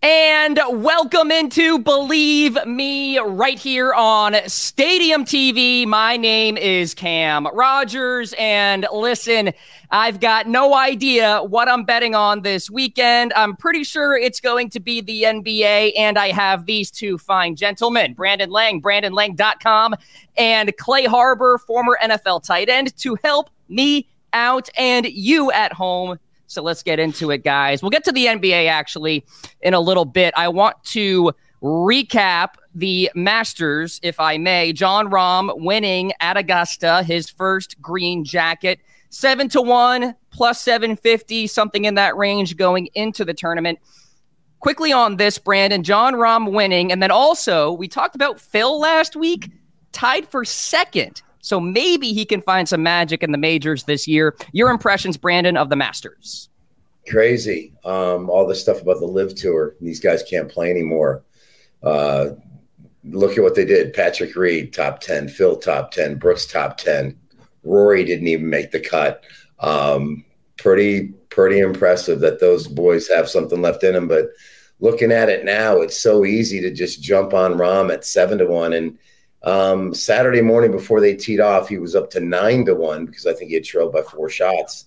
And welcome into Believe Me right here on Stadium TV. My name is Cam Rogers. And listen, I've got no idea what I'm betting on this weekend. I'm pretty sure it's going to be the NBA. And I have these two fine gentlemen, Brandon Lang, BrandonLang.com, and Clay Harbor, former NFL tight end, to help me out and you at home so let's get into it, guys. We'll get to the NBA actually in a little bit. I want to recap the Masters, if I may. Jon Rahm winning at Augusta, his first green jacket. Seven to one, plus 750, something in that range going into the tournament. Quickly on this, Brandon, Jon Rahm winning. And then also, we talked about Phil last week, tied for second so maybe he can find some magic in the majors this year. Your impressions, Brandon, of the Masters? Crazy. Um, all this stuff about the LIV tour. These guys can't play anymore. Uh, look at what they did. Patrick Reed, top 10. Phil, top 10. Brooks, top 10. Rory didn't even make the cut. Um, pretty, pretty impressive that those boys have something left in them. But looking at it now, it's so easy to just jump on Rahm at seven to one. And um, Saturday morning before they teed off, he was up to nine to one because I think he had trailed by four shots.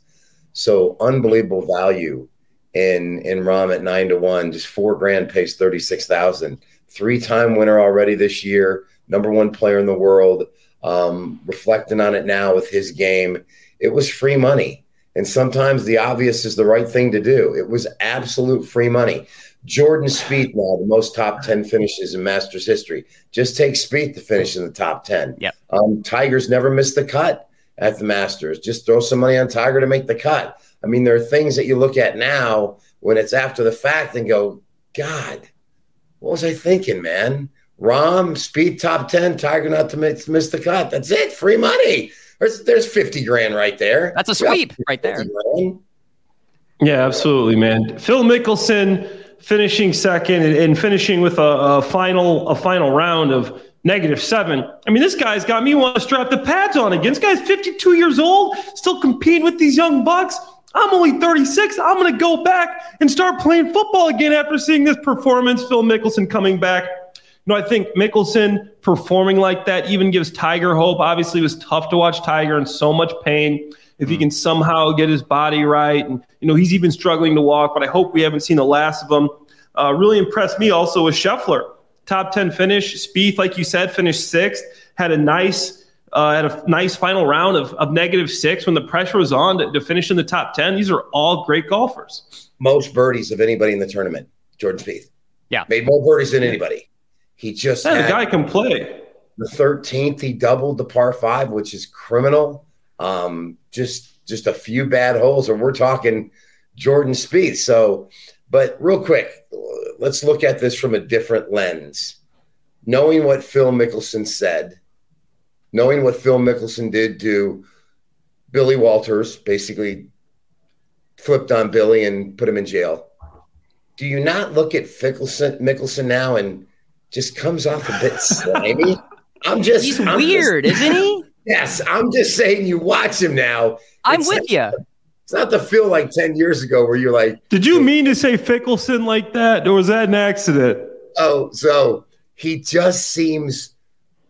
So unbelievable value in in Rahm at nine to one. Just four grand pays thirty six thousand. Three time winner already this year. Number one player in the world. Um, reflecting on it now with his game, it was free money. And sometimes the obvious is the right thing to do. It was absolute free money. Jordan Spieth now the most top 10 finishes in Masters history. Just take Spieth to finish in the top 10. Yeah. Um, Tiger's never missed the cut at the Masters. Just throw some money on Tiger to make the cut. I mean, there are things that you look at now when it's after the fact and go, God, what was I thinking, man? Rahm, Spieth top 10, Tiger not to miss, miss the cut. That's it. Free money. There's, there's 50 grand right there. That's a sweep right there. Grand. Yeah, absolutely, man. Phil Mickelson finishing second and, and finishing with a, a, final a final round of negative seven. I mean, this guy's got me want to strap the pads on again. This guy's 52 years old, still competing with these young bucks. I'm only 36. I'm going to go back and start playing football again after seeing this performance. Phil Mickelson coming back. You know, I think Mickelson performing like that even gives Tiger hope. Obviously, it was tough to watch Tiger in so much pain if he can somehow get his body right. And, you know, he's even struggling to walk, but I hope we haven't seen the last of him. Uh, really impressed me also with Scheffler. Top 10 finish. Spieth, like you said, finished sixth. Had a nice uh, had a nice final round of, of negative six when the pressure was on to, to finish in the top 10. These are all great golfers. Most birdies of anybody in the tournament, Jordan Spieth. Yeah. Made more birdies than anybody. He just yeah, the guy can play. The 13th, he doubled the par five, which is criminal. Um, just just a few bad holes, or we're talking Jordan Spieth. So, but real quick, let's look at this from a different lens. Knowing what Phil Mickelson said, knowing what Phil Mickelson did to Billy Walters, basically flipped on Billy and put him in jail. Do you not look at Mickelson, Mickelson now and just comes off a bit slimy? I'm just he's I'm weird, just, isn't he? Yes, I'm just saying. You watch him now. I'm with you. It's not the feel like ten years ago where you're like. Did you mean to say Fickelson like that, or was that an accident? Oh, so he just seems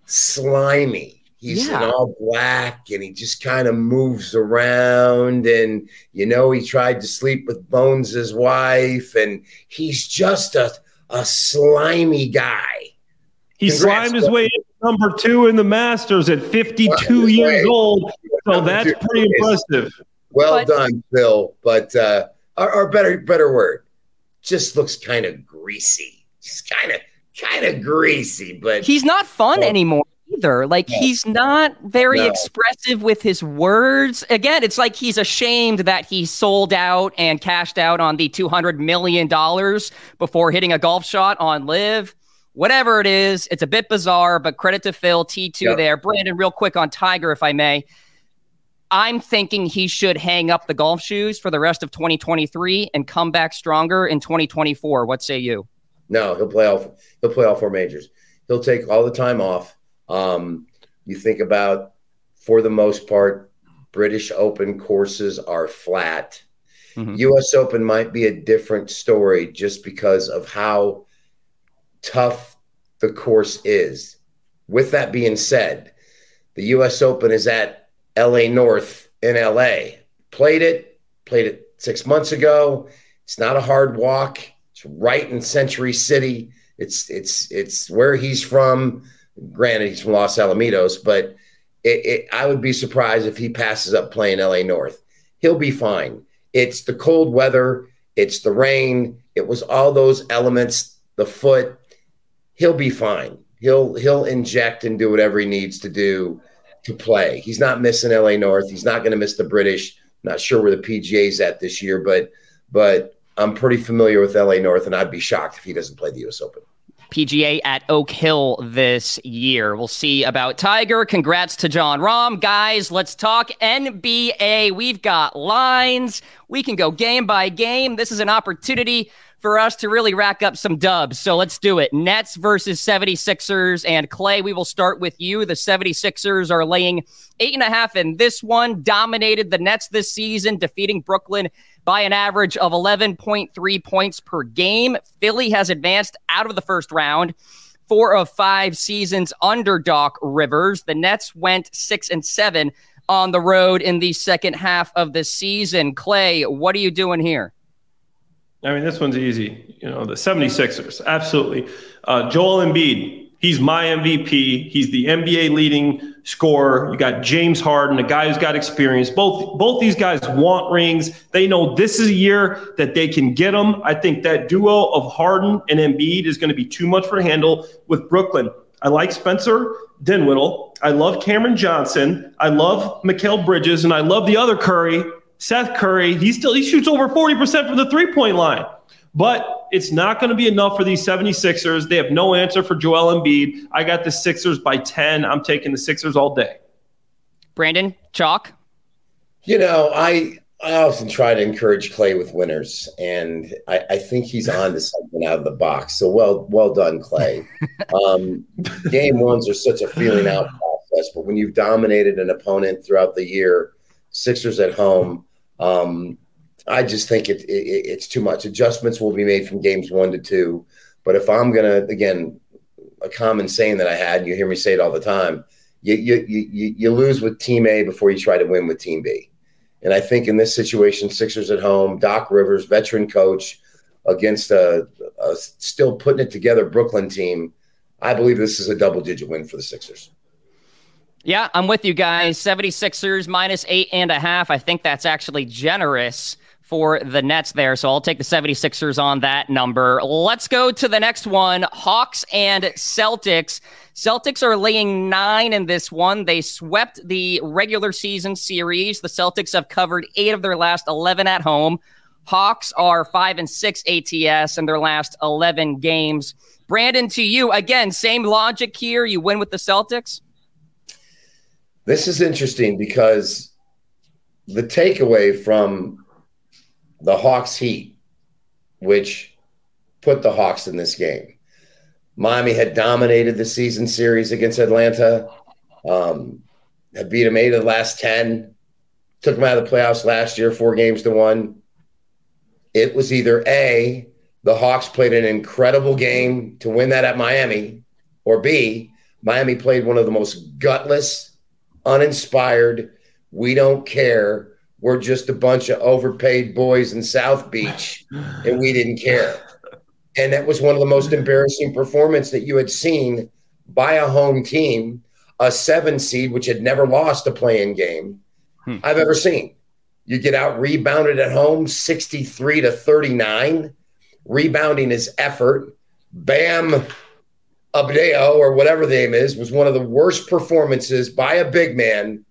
slimy. He's Yeah. all black and he just kind of moves around. And, you know, he tried to sleep with Bones' wife, and he's just a, a slimy guy. He Congrats, slimed his way into number two in the Masters at 52 His years old. So Number that's pretty is- impressive. Well But- done, Phil. But, uh, or, or better, better word, just looks kind of greasy. Just kind of, kind of greasy, but He's not fun No. anymore either. Like No. he's not very No. expressive with his words. Again, it's like he's ashamed that he sold out and cashed out on the 200 million dollars before hitting a golf shot on LIV. Whatever it is, it's a bit bizarre, but credit to Phil T2 Yep. there. Brandon, real quick on Tiger if I may. I'm thinking he should hang up the golf shoes for the rest of 2023 and come back stronger in 2024. What say you? No, he'll play all he'll play all four majors. He'll take all the time off. Um, you think about for the most part, British Open courses are flat. Mm-hmm. US Open might be a different story just because of how tough the course is. With that being said, the US Open is at LA North in LA. Played it, played it six months ago. It's not a hard walk. It's right in Century City. It's it's it's where he's from. Granted, he's from Los Alamitos, but it, it, I would be surprised if he passes up playing LA North. He'll be fine. It's the cold weather. It's the rain. It was all those elements. The foot. He'll be fine. He'll he'll inject and do whatever he needs to do to play. He's not missing LA North. He's not going to miss the British. not sure where the PGA's at this year, but but I'm pretty familiar with LA North, and I'd be shocked if he doesn't play the U.S. Open. PGA at Oak Hill this year. We'll see about Tiger. Congrats to Jon Rahm. Guys, let's talk NBA. We've got lines. We can go game by game. This is an opportunity for us to really rack up some dubs. So let's do it. Nets versus 76ers. And Clay, we will start with you. The 76ers are laying eight and a half in this one, dominated the Nets this season, defeating Brooklyn by an average of 11.3 points per game. Philly has advanced out of the first round. Four of five seasons under Doc Rivers. The Nets went six and seven on the road in the second half of the season. Clay, what are you doing here? I mean, this one's easy. You know, the 76ers, absolutely. Uh, Joel Embiid, he's my MVP. He's the NBA leading scorer. You got James Harden, a guy who's got experience. Both both these guys want rings. They know this is a year that they can get them. I think that duo of Harden and Embiid is going to be too much for handle with Brooklyn. I like Spencer Dinwiddie. I love Cameron Johnson. I love Mikal Bridges, and I love the other Curry, Seth Curry, he still he shoots over 40% from the three-point line. But it's not going to be enough for these 76ers. They have no answer for Joel Embiid. I got the Sixers by 10. I'm taking the Sixers all day. Brandon, chalk? You know, I I often try to encourage Clay with winners, and I, I think he's on to something out of the box. So well, well done, Clay. um, game ones are such a feeling out process, but when you've dominated an opponent throughout the year, Sixers at home, um, I just think it, it, it's too much. Adjustments will be made from games one to two. But if I'm gonna again, a common saying that I had, you hear me say it all the time, you you you, you lose with Team A before you try to win with Team B. And I think in this situation, Sixers at home, Doc Rivers, veteran coach, against a, a still putting it together Brooklyn team, I believe this is a double digit win for the Sixers. Yeah, I'm with you guys. 76ers minus eight and a half. I think that's actually generous for the Nets there. So I'll take the 76ers on that number. Let's go to the next one Hawks and Celtics. Celtics are laying nine in this one. They swept the regular season series. The Celtics have covered eight of their last 11 at home. Hawks are five and six ATS in their last 11 games. Brandon, to you, again, same logic here. You win with the Celtics? This is interesting because the takeaway from the Hawks Heat, which put the Hawks in this game, Miami had dominated the season series against Atlanta, um, had beat them eight of the last 10, took them out of the playoffs last year, four games to one. It was either A, the Hawks played an incredible game to win that at Miami, or B, Miami played one of the most gutless uninspired. We don't care. We're just a bunch of overpaid boys in South Beach, and we didn't care. And that was one of the most embarrassing performances that you had seen by a home team, a seven seed, which had never lost a play-in game hmm. I've ever seen. You get out rebounded at home, 63 to 39. Rebounding is effort. Bam Adebayo or whatever the name is was one of the worst performances by a big man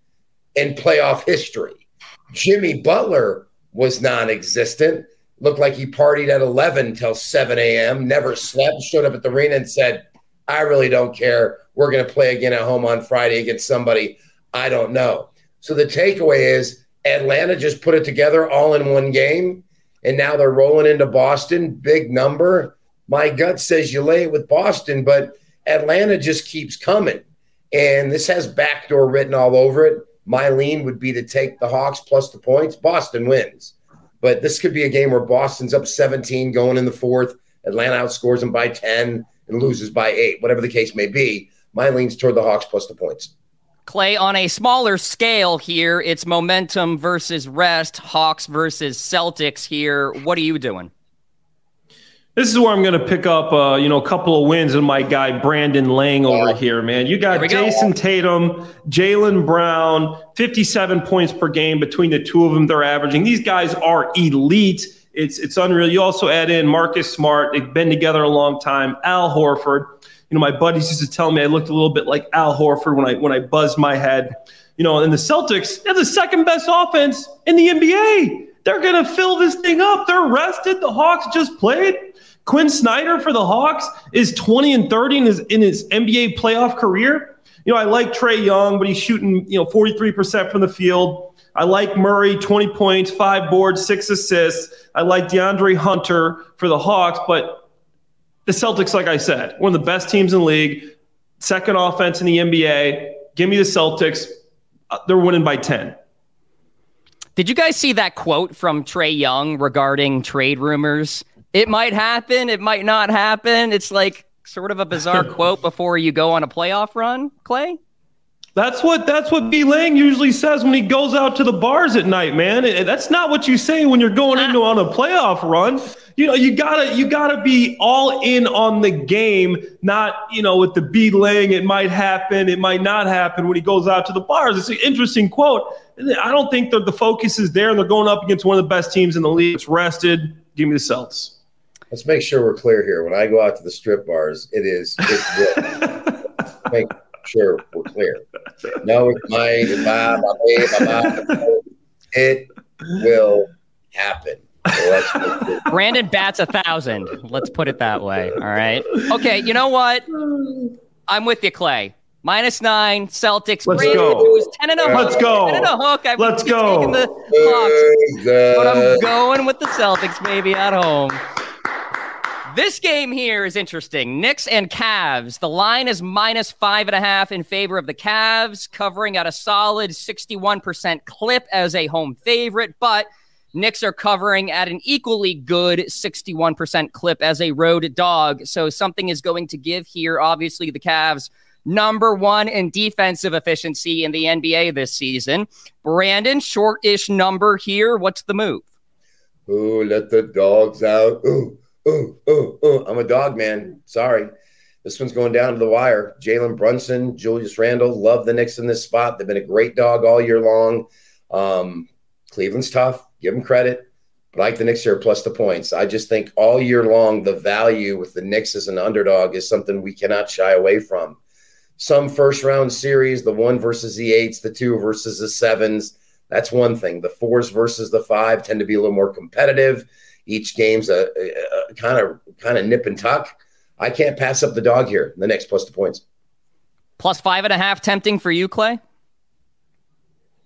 in playoff history. Jimmy Butler was non-existent. Looked like he partied at 11 till 7 a.m. Never slept. Showed up at the arena and said, "I really don't care. We're going to play again at home on Friday against somebody I don't know." So the takeaway is Atlanta just put it together all in one game, and now they're rolling into Boston. Big number my gut says you lay it with Boston, but Atlanta just keeps coming. And this has backdoor written all over it. My lean would be to take the Hawks plus the points. Boston wins. But this could be a game where Boston's up 17 going in the fourth. Atlanta outscores them by 10 and loses by eight, whatever the case may be. My lean's toward the Hawks plus the points. Clay, on a smaller scale here, it's momentum versus rest, Hawks versus Celtics here. What are you doing? This is where I'm going to pick up, uh, you know, a couple of wins in my guy Brandon Lang over here, man. You got Jayson go. Tatum, Jaylen Brown, 57 points per game between the two of them. They're averaging. These guys are elite. It's it's unreal. You also add in Marcus Smart. They've been together a long time. Al Horford. You know, my buddies used to tell me I looked a little bit like Al Horford when I when I buzzed my head. You know, and the Celtics, they're the second best offense in the NBA. They're going to fill this thing up. They're rested. The Hawks just played. Quin Snyder for the Hawks is 20 and 30 in his, in his NBA playoff career. You know, I like Trae Young, but he's shooting, you know, 43% from the field. I like Murray, 20 points, five boards, six assists. I like DeAndre Hunter for the Hawks, but the Celtics, like I said, one of the best teams in the league, second offense in the NBA. Give me the Celtics. Uh, they're winning by 10. Did you guys see that quote from Trae Young regarding trade rumors? It might happen, it might not happen. It's like sort of a bizarre quote before you go on a playoff run, Clay? That's what that's what B Lang usually says when he goes out to the bars at night, man. That's not what you say when you're going into on a playoff run. You know, you gotta you gotta be all in on the game, not you know with the B Lang. It might happen, it might not happen when he goes out to the bars. It's an interesting quote. I don't think that the focus is there, and they're going up against one of the best teams in the league. It's rested. Give me the Celts. Let's make sure we're clear here. When I go out to the strip bars, it is make sure we're clear. No, it's my, it will happen. Brandon bats a thousand. Let's put it that way. All right. Okay. You know what? I'm with you, Clay. Minus nine, Celtics. Let's Brandon, go. It was ten and a hook. Let's go. Ten and a hook. I Let's go. The clocks, but I'm going with the Celtics, maybe at home. This game here is interesting. Knicks and Cavs. The line is minus five and a half in favor of the Cavs, covering at a solid 61% clip as a home favorite, but Knicks are covering at an equally good 61% clip as a road dog. So something is going to give here. Obviously, the Cavs number one in defensive efficiency in the NBA this season. Brandon, short-ish number here. What's the move? Ooh, let the dogs out. Ooh ooh, ooh, ooh. I'm a dog man. Sorry. This one's going down to the wire. Jalen Brunson, Julius Randle, love the Knicks in this spot. They've been a great dog all year long. Um, Cleveland's tough. Give them credit. But I like the Knicks here plus the points. I just think all year long, the value with the Knicks as an underdog is something we cannot shy away from. Some first round series, the one versus the eights, the two versus the sevens, that's one thing. The fours versus the five tend to be a little more competitive. Each game's a, kind of kind of nip and tuck. I can't pass up the dog here. The Knicks plus the points. Plus five and a half tempting for you, Clay?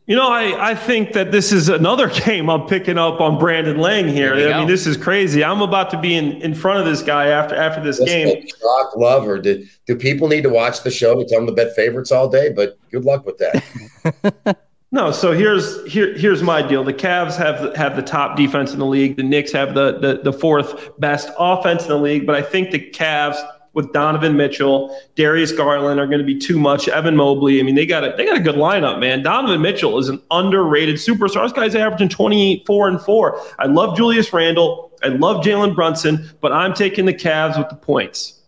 You know, I, I think that this is another game I'm picking up on Brandon Lang here. I go. mean, this is crazy. I'm about to be in, in front of this guy after after this Let's game. Shock lover. Do, do people need to watch the show to tell them to bet favorites all day? But good luck with that. No, so here's here here's my deal. The Cavs have have the top defense in the league. The Knicks have the, the the fourth best offense in the league. But I think the Cavs with Donovan Mitchell, Darius Garland are going to be too much. Evan Mobley. I mean, they got a they got a good lineup, man. Donovan Mitchell is an underrated superstar. This guy's averaging 24 and 4. I love Julius Randle. I love Jalen Brunson, but I'm taking the Cavs with the points.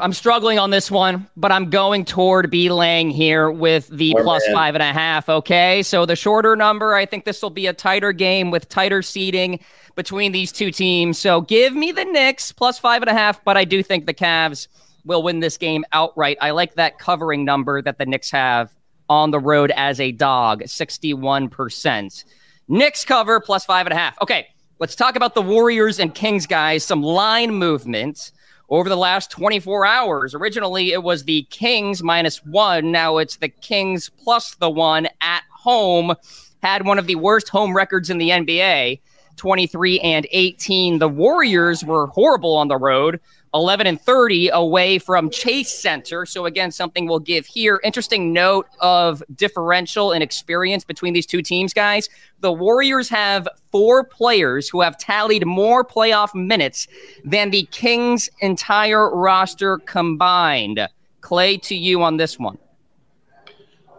I'm struggling on this one, but I'm going toward B Lang here with the plus five and a half. Okay. So the shorter number, I think this will be a tighter game with tighter seating between these two teams. So give me the Knicks plus five and a half, but I do think the Cavs will win this game outright. I like that covering number that the Knicks have on the road as a dog 61%. Knicks cover plus five and a half. Okay. Let's talk about the Warriors and Kings, guys. Some line movement over the last 24 hours. Originally, it was the Kings minus one. Now it's the Kings plus the one at home. Had one of the worst home records in the NBA 23 and 18. The Warriors were horrible on the road. 11 and 30 away from Chase Center. So, again, something we'll give here. Interesting note of differential and experience between these two teams, guys. The Warriors have four players who have tallied more playoff minutes than the Kings' entire roster combined. Clay, to you on this one.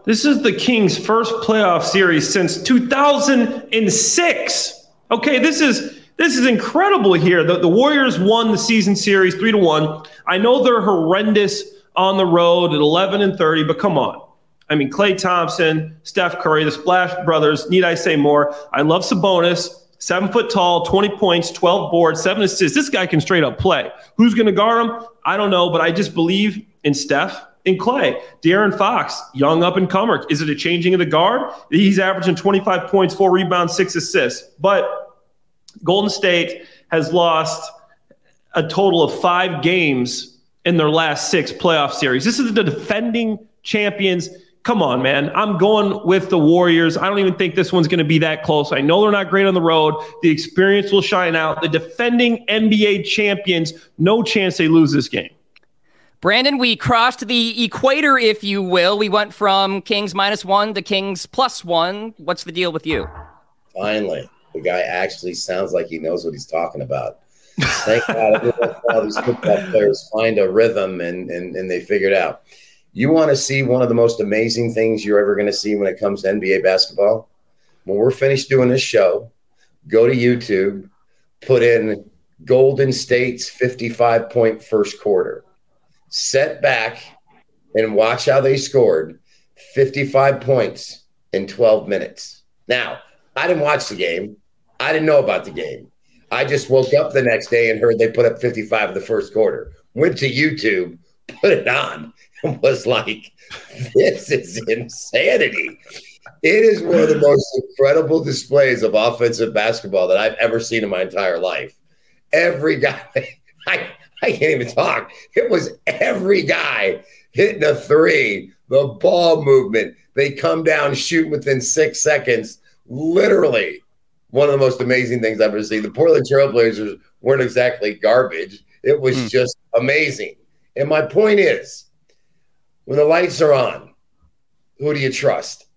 This is the Kings' first playoff series since 2006. Okay, this is this is incredible here. The, the Warriors won the season series three to one. I know they're horrendous on the road at 11 and 30, but come on. I mean, Klay Thompson, Steph Curry, the Splash Brothers. Need I say more? I love Sabonis. Seven foot tall, 20 points, 12 boards, seven assists. This guy can straight up play. Who's going to guard him? I don't know, but I just believe in Steph and Klay. De'Aaron Fox, young up and comer. Is it a changing of the guard? He's averaging 25 points, four rebounds, six assists. But Golden State has lost a total of five games in their last six playoff series. This is the defending champions. Come on, man. I'm going with the Warriors. I don't even think this one's going to be that close. I know they're not great on the road. The experience will shine out. The defending NBA champions, no chance they lose this game. Brandon, we crossed the equator, if you will. We went from Kings minus one to Kings plus one. What's the deal with you? Finally. The guy actually sounds like he knows what he's talking about. Thank God all these football players find a rhythm and, and, and they figure it out. You want to see one of the most amazing things you're ever going to see when it comes to NBA basketball? When we're finished doing this show, go to YouTube, put in Golden State's 55 point first quarter, set back and watch how they scored 55 points in 12 minutes. Now, I didn't watch the game. I didn't know about the game. I just woke up the next day and heard they put up 55 in the first quarter. Went to YouTube, put it on, and was like, this is insanity. It is one of the most incredible displays of offensive basketball that I've ever seen in my entire life. Every guy, I, I can't even talk. It was every guy hitting a three, the ball movement. They come down, shoot within six seconds. Literally, one of the most amazing things I've ever seen. The Portland Trailblazers weren't exactly garbage. It was mm. just amazing. And my point is, when the lights are on, who do you trust?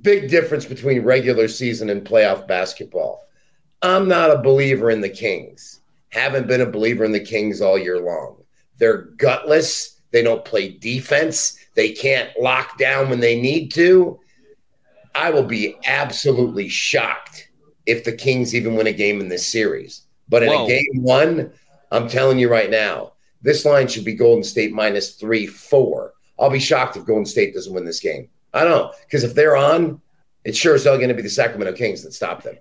Big difference between regular season and playoff basketball. I'm not a believer in the Kings. Haven't been a believer in the Kings all year long. They're gutless. They don't play defense. They can't lock down when they need to. I will be absolutely shocked if the Kings even win a game in this series. But in Whoa. a game one, I'm telling you right now, this line should be Golden State minus three, four. I'll be shocked if Golden State doesn't win this game. I don't know. Because if they're on, it's sure as hell going to be the Sacramento Kings that stop them.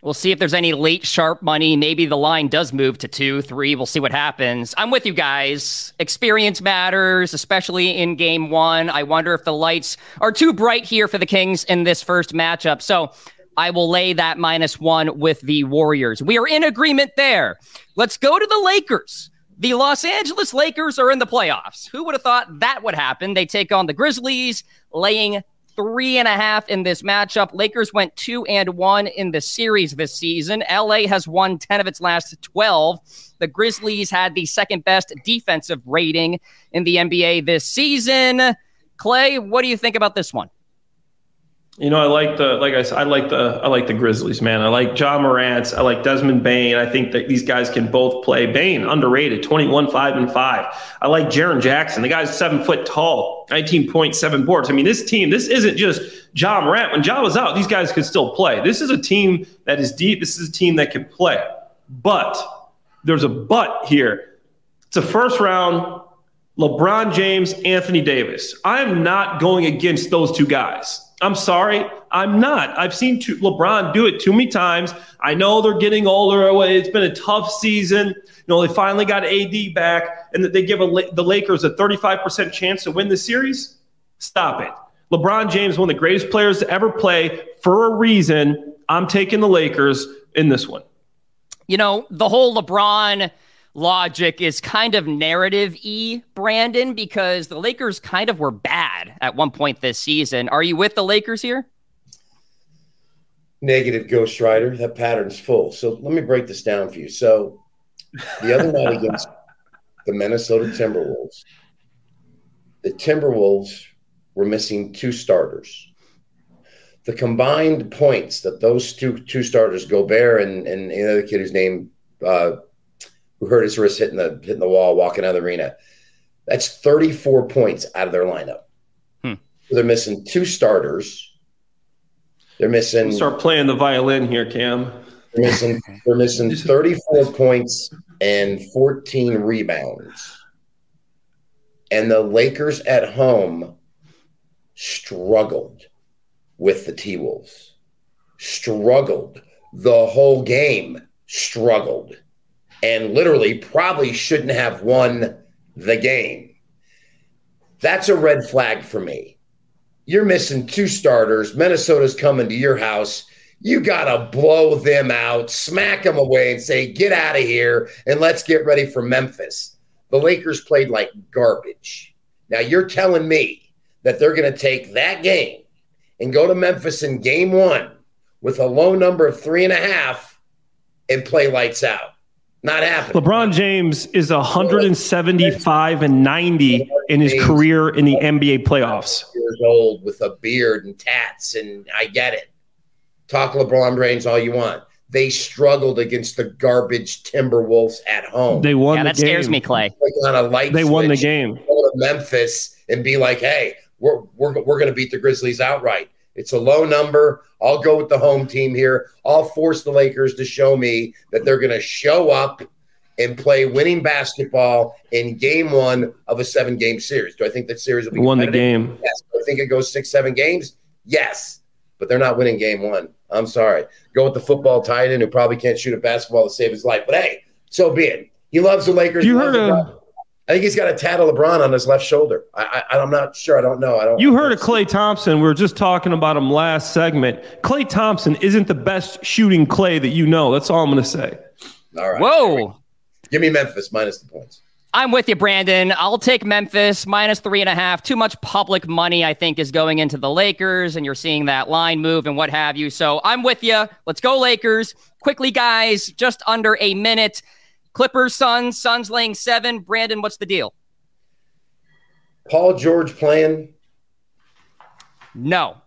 We'll see if there's any late sharp money. Maybe the line does move to two, three. We'll see what happens. I'm with you guys. Experience matters, especially in game one. I wonder if the lights are too bright here for the Kings in this first matchup. So I will lay that minus one with the Warriors. We are in agreement there. Let's go to the Lakers. The Los Angeles Lakers are in the playoffs. Who would have thought that would happen? They take on the Grizzlies, laying three and a half in this matchup. Lakers went two and one in the series this season. LA has won 10 of its last 12. The Grizzlies had the second best defensive rating in the NBA this season. Clay, what do you think about this one? You know, I like the like I said, I like the I like the Grizzlies, man. I like Ja Morant. I like Desmond Bane. I think that these guys can both play. Bane underrated, 21, 5 and 5. I like Jaren Jackson. The guy's seven foot tall, 19.7 boards. I mean, this team, this isn't just Ja Morant. When Ja was out, these guys could still play. This is a team that is deep. This is a team that can play. But there's a but here. It's a first round LeBron James, Anthony Davis. I am not going against those two guys. I'm sorry, I'm not. I've seen LeBron do it too many times. I know they're getting older. It's been a tough season. You know, they finally got AD back, and that they give a, the Lakers a 35% chance to win the series. Stop it. LeBron James, one of the greatest players to ever play, for a reason. I'm taking the Lakers in this one. You know, the whole LeBron logic is kind of narrative e Brandon because the Lakers kind of were bad at one point this season. Are you with the Lakers here? Negative Ghost Rider. That pattern's full. So let me break this down for you. So the other night against the Minnesota Timberwolves, the Timberwolves were missing two starters. The combined points that those two two starters, Gobert and and another kid whose name uh, who hurt his wrist hitting the hitting the wall, walking out of the arena, that's 34 points out of their lineup. Hmm. So they're missing two starters. They're missing. Start playing the violin here, Cam. They're missing. They're missing 34 points and 14 rebounds. And the Lakers at home struggled with the T Wolves. Struggled the whole game. Struggled, and literally probably shouldn't have won the game. That's a red flag for me. You're missing two starters. Minnesota's coming to your house. You got to blow them out, smack them away, and say, get out of here, and let's get ready for Memphis. The Lakers played like garbage. Now, you're telling me that they're going to take that game and go to Memphis in game one with a low number of three and a half and play lights out. Not happening. LeBron James is 175 and 90 in his career in the NBA playoffs. Years old with a beard and tats, and I get it. Talk LeBron James all you want. They struggled against the garbage Timberwolves at home. They won. Yeah, that game. scares me, Clay. Like on a light they won the game. Go to Memphis and be like, "Hey, we're we're we're going to beat the Grizzlies outright." It's a low number. I'll go with the home team here. I'll force the Lakers to show me that they're going to show up and play winning basketball in game one of a seven game series. Do I think that series will be won the game? Yes. Do I think it goes six, seven games? Yes. But they're not winning game one. I'm sorry. Go with the football tight end who probably can't shoot a basketball to save his life. But hey, so be it. He loves the Lakers. You heard of I think he's got a tat of LeBron on his left shoulder. I, I, am not sure. I don't know. I don't. You heard of Klay Thompson. We were just talking about him last segment. Klay Thompson isn't the best shooting Clay that you know. That's all I'm going to say. All right. Whoa. Give me Memphis minus the points. I'm with you, Brandon. I'll take Memphis minus three and a half. Too much public money, I think, is going into the Lakers, and you're seeing that line move and what have you. So I'm with you. Let's go, Lakers. Quickly, guys, just under a minute. Clippers, Suns, Suns laying seven. Brandon, what's the deal? Paul George playing? No,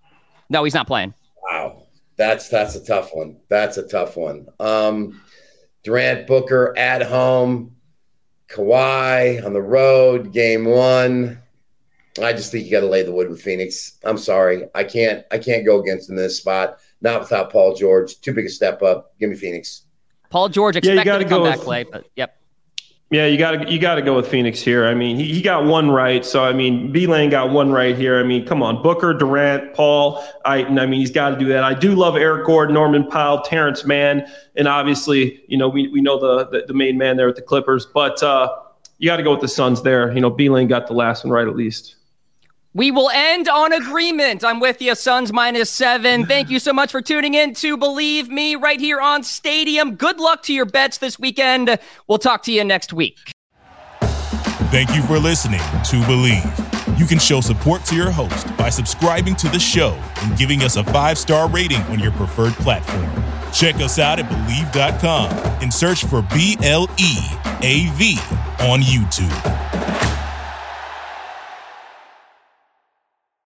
no, he's not playing. Wow, that's that's a tough one. That's a tough one. Um, Durant, Booker at home, Kawhi on the road, game one. I just think you got to lay the wood with Phoenix. I'm sorry, I can't. I can't go against in this spot. Not without Paul George. Too big a step up. Give me Phoenix. Paul George expected yeah, to come back, play, but yep. Yeah, you got to you got to go with Phoenix here. I mean, he, he got one right, so I mean, B Lang got one right here. I mean, come on, Booker, Durant, Paul. I, I mean, he's got to do that. I do love Eric Gordon, Norman Powell, Terance Mann, and obviously, you know, we, we know the, the, the main man there at the Clippers, but uh, you got to go with the Suns there. You know, B Lang got the last one right at least. We will end on agreement. I'm with you, Suns minus seven. Thank you so much for tuning in to Believe Me right here on Stadium. Good luck to your bets this weekend. We'll talk to you next week. Thank you for listening to Bleav. You can show support to your host by subscribing to the show and giving us a five star rating on your preferred platform. Check us out at Bleav.com and search for B L E A V on YouTube.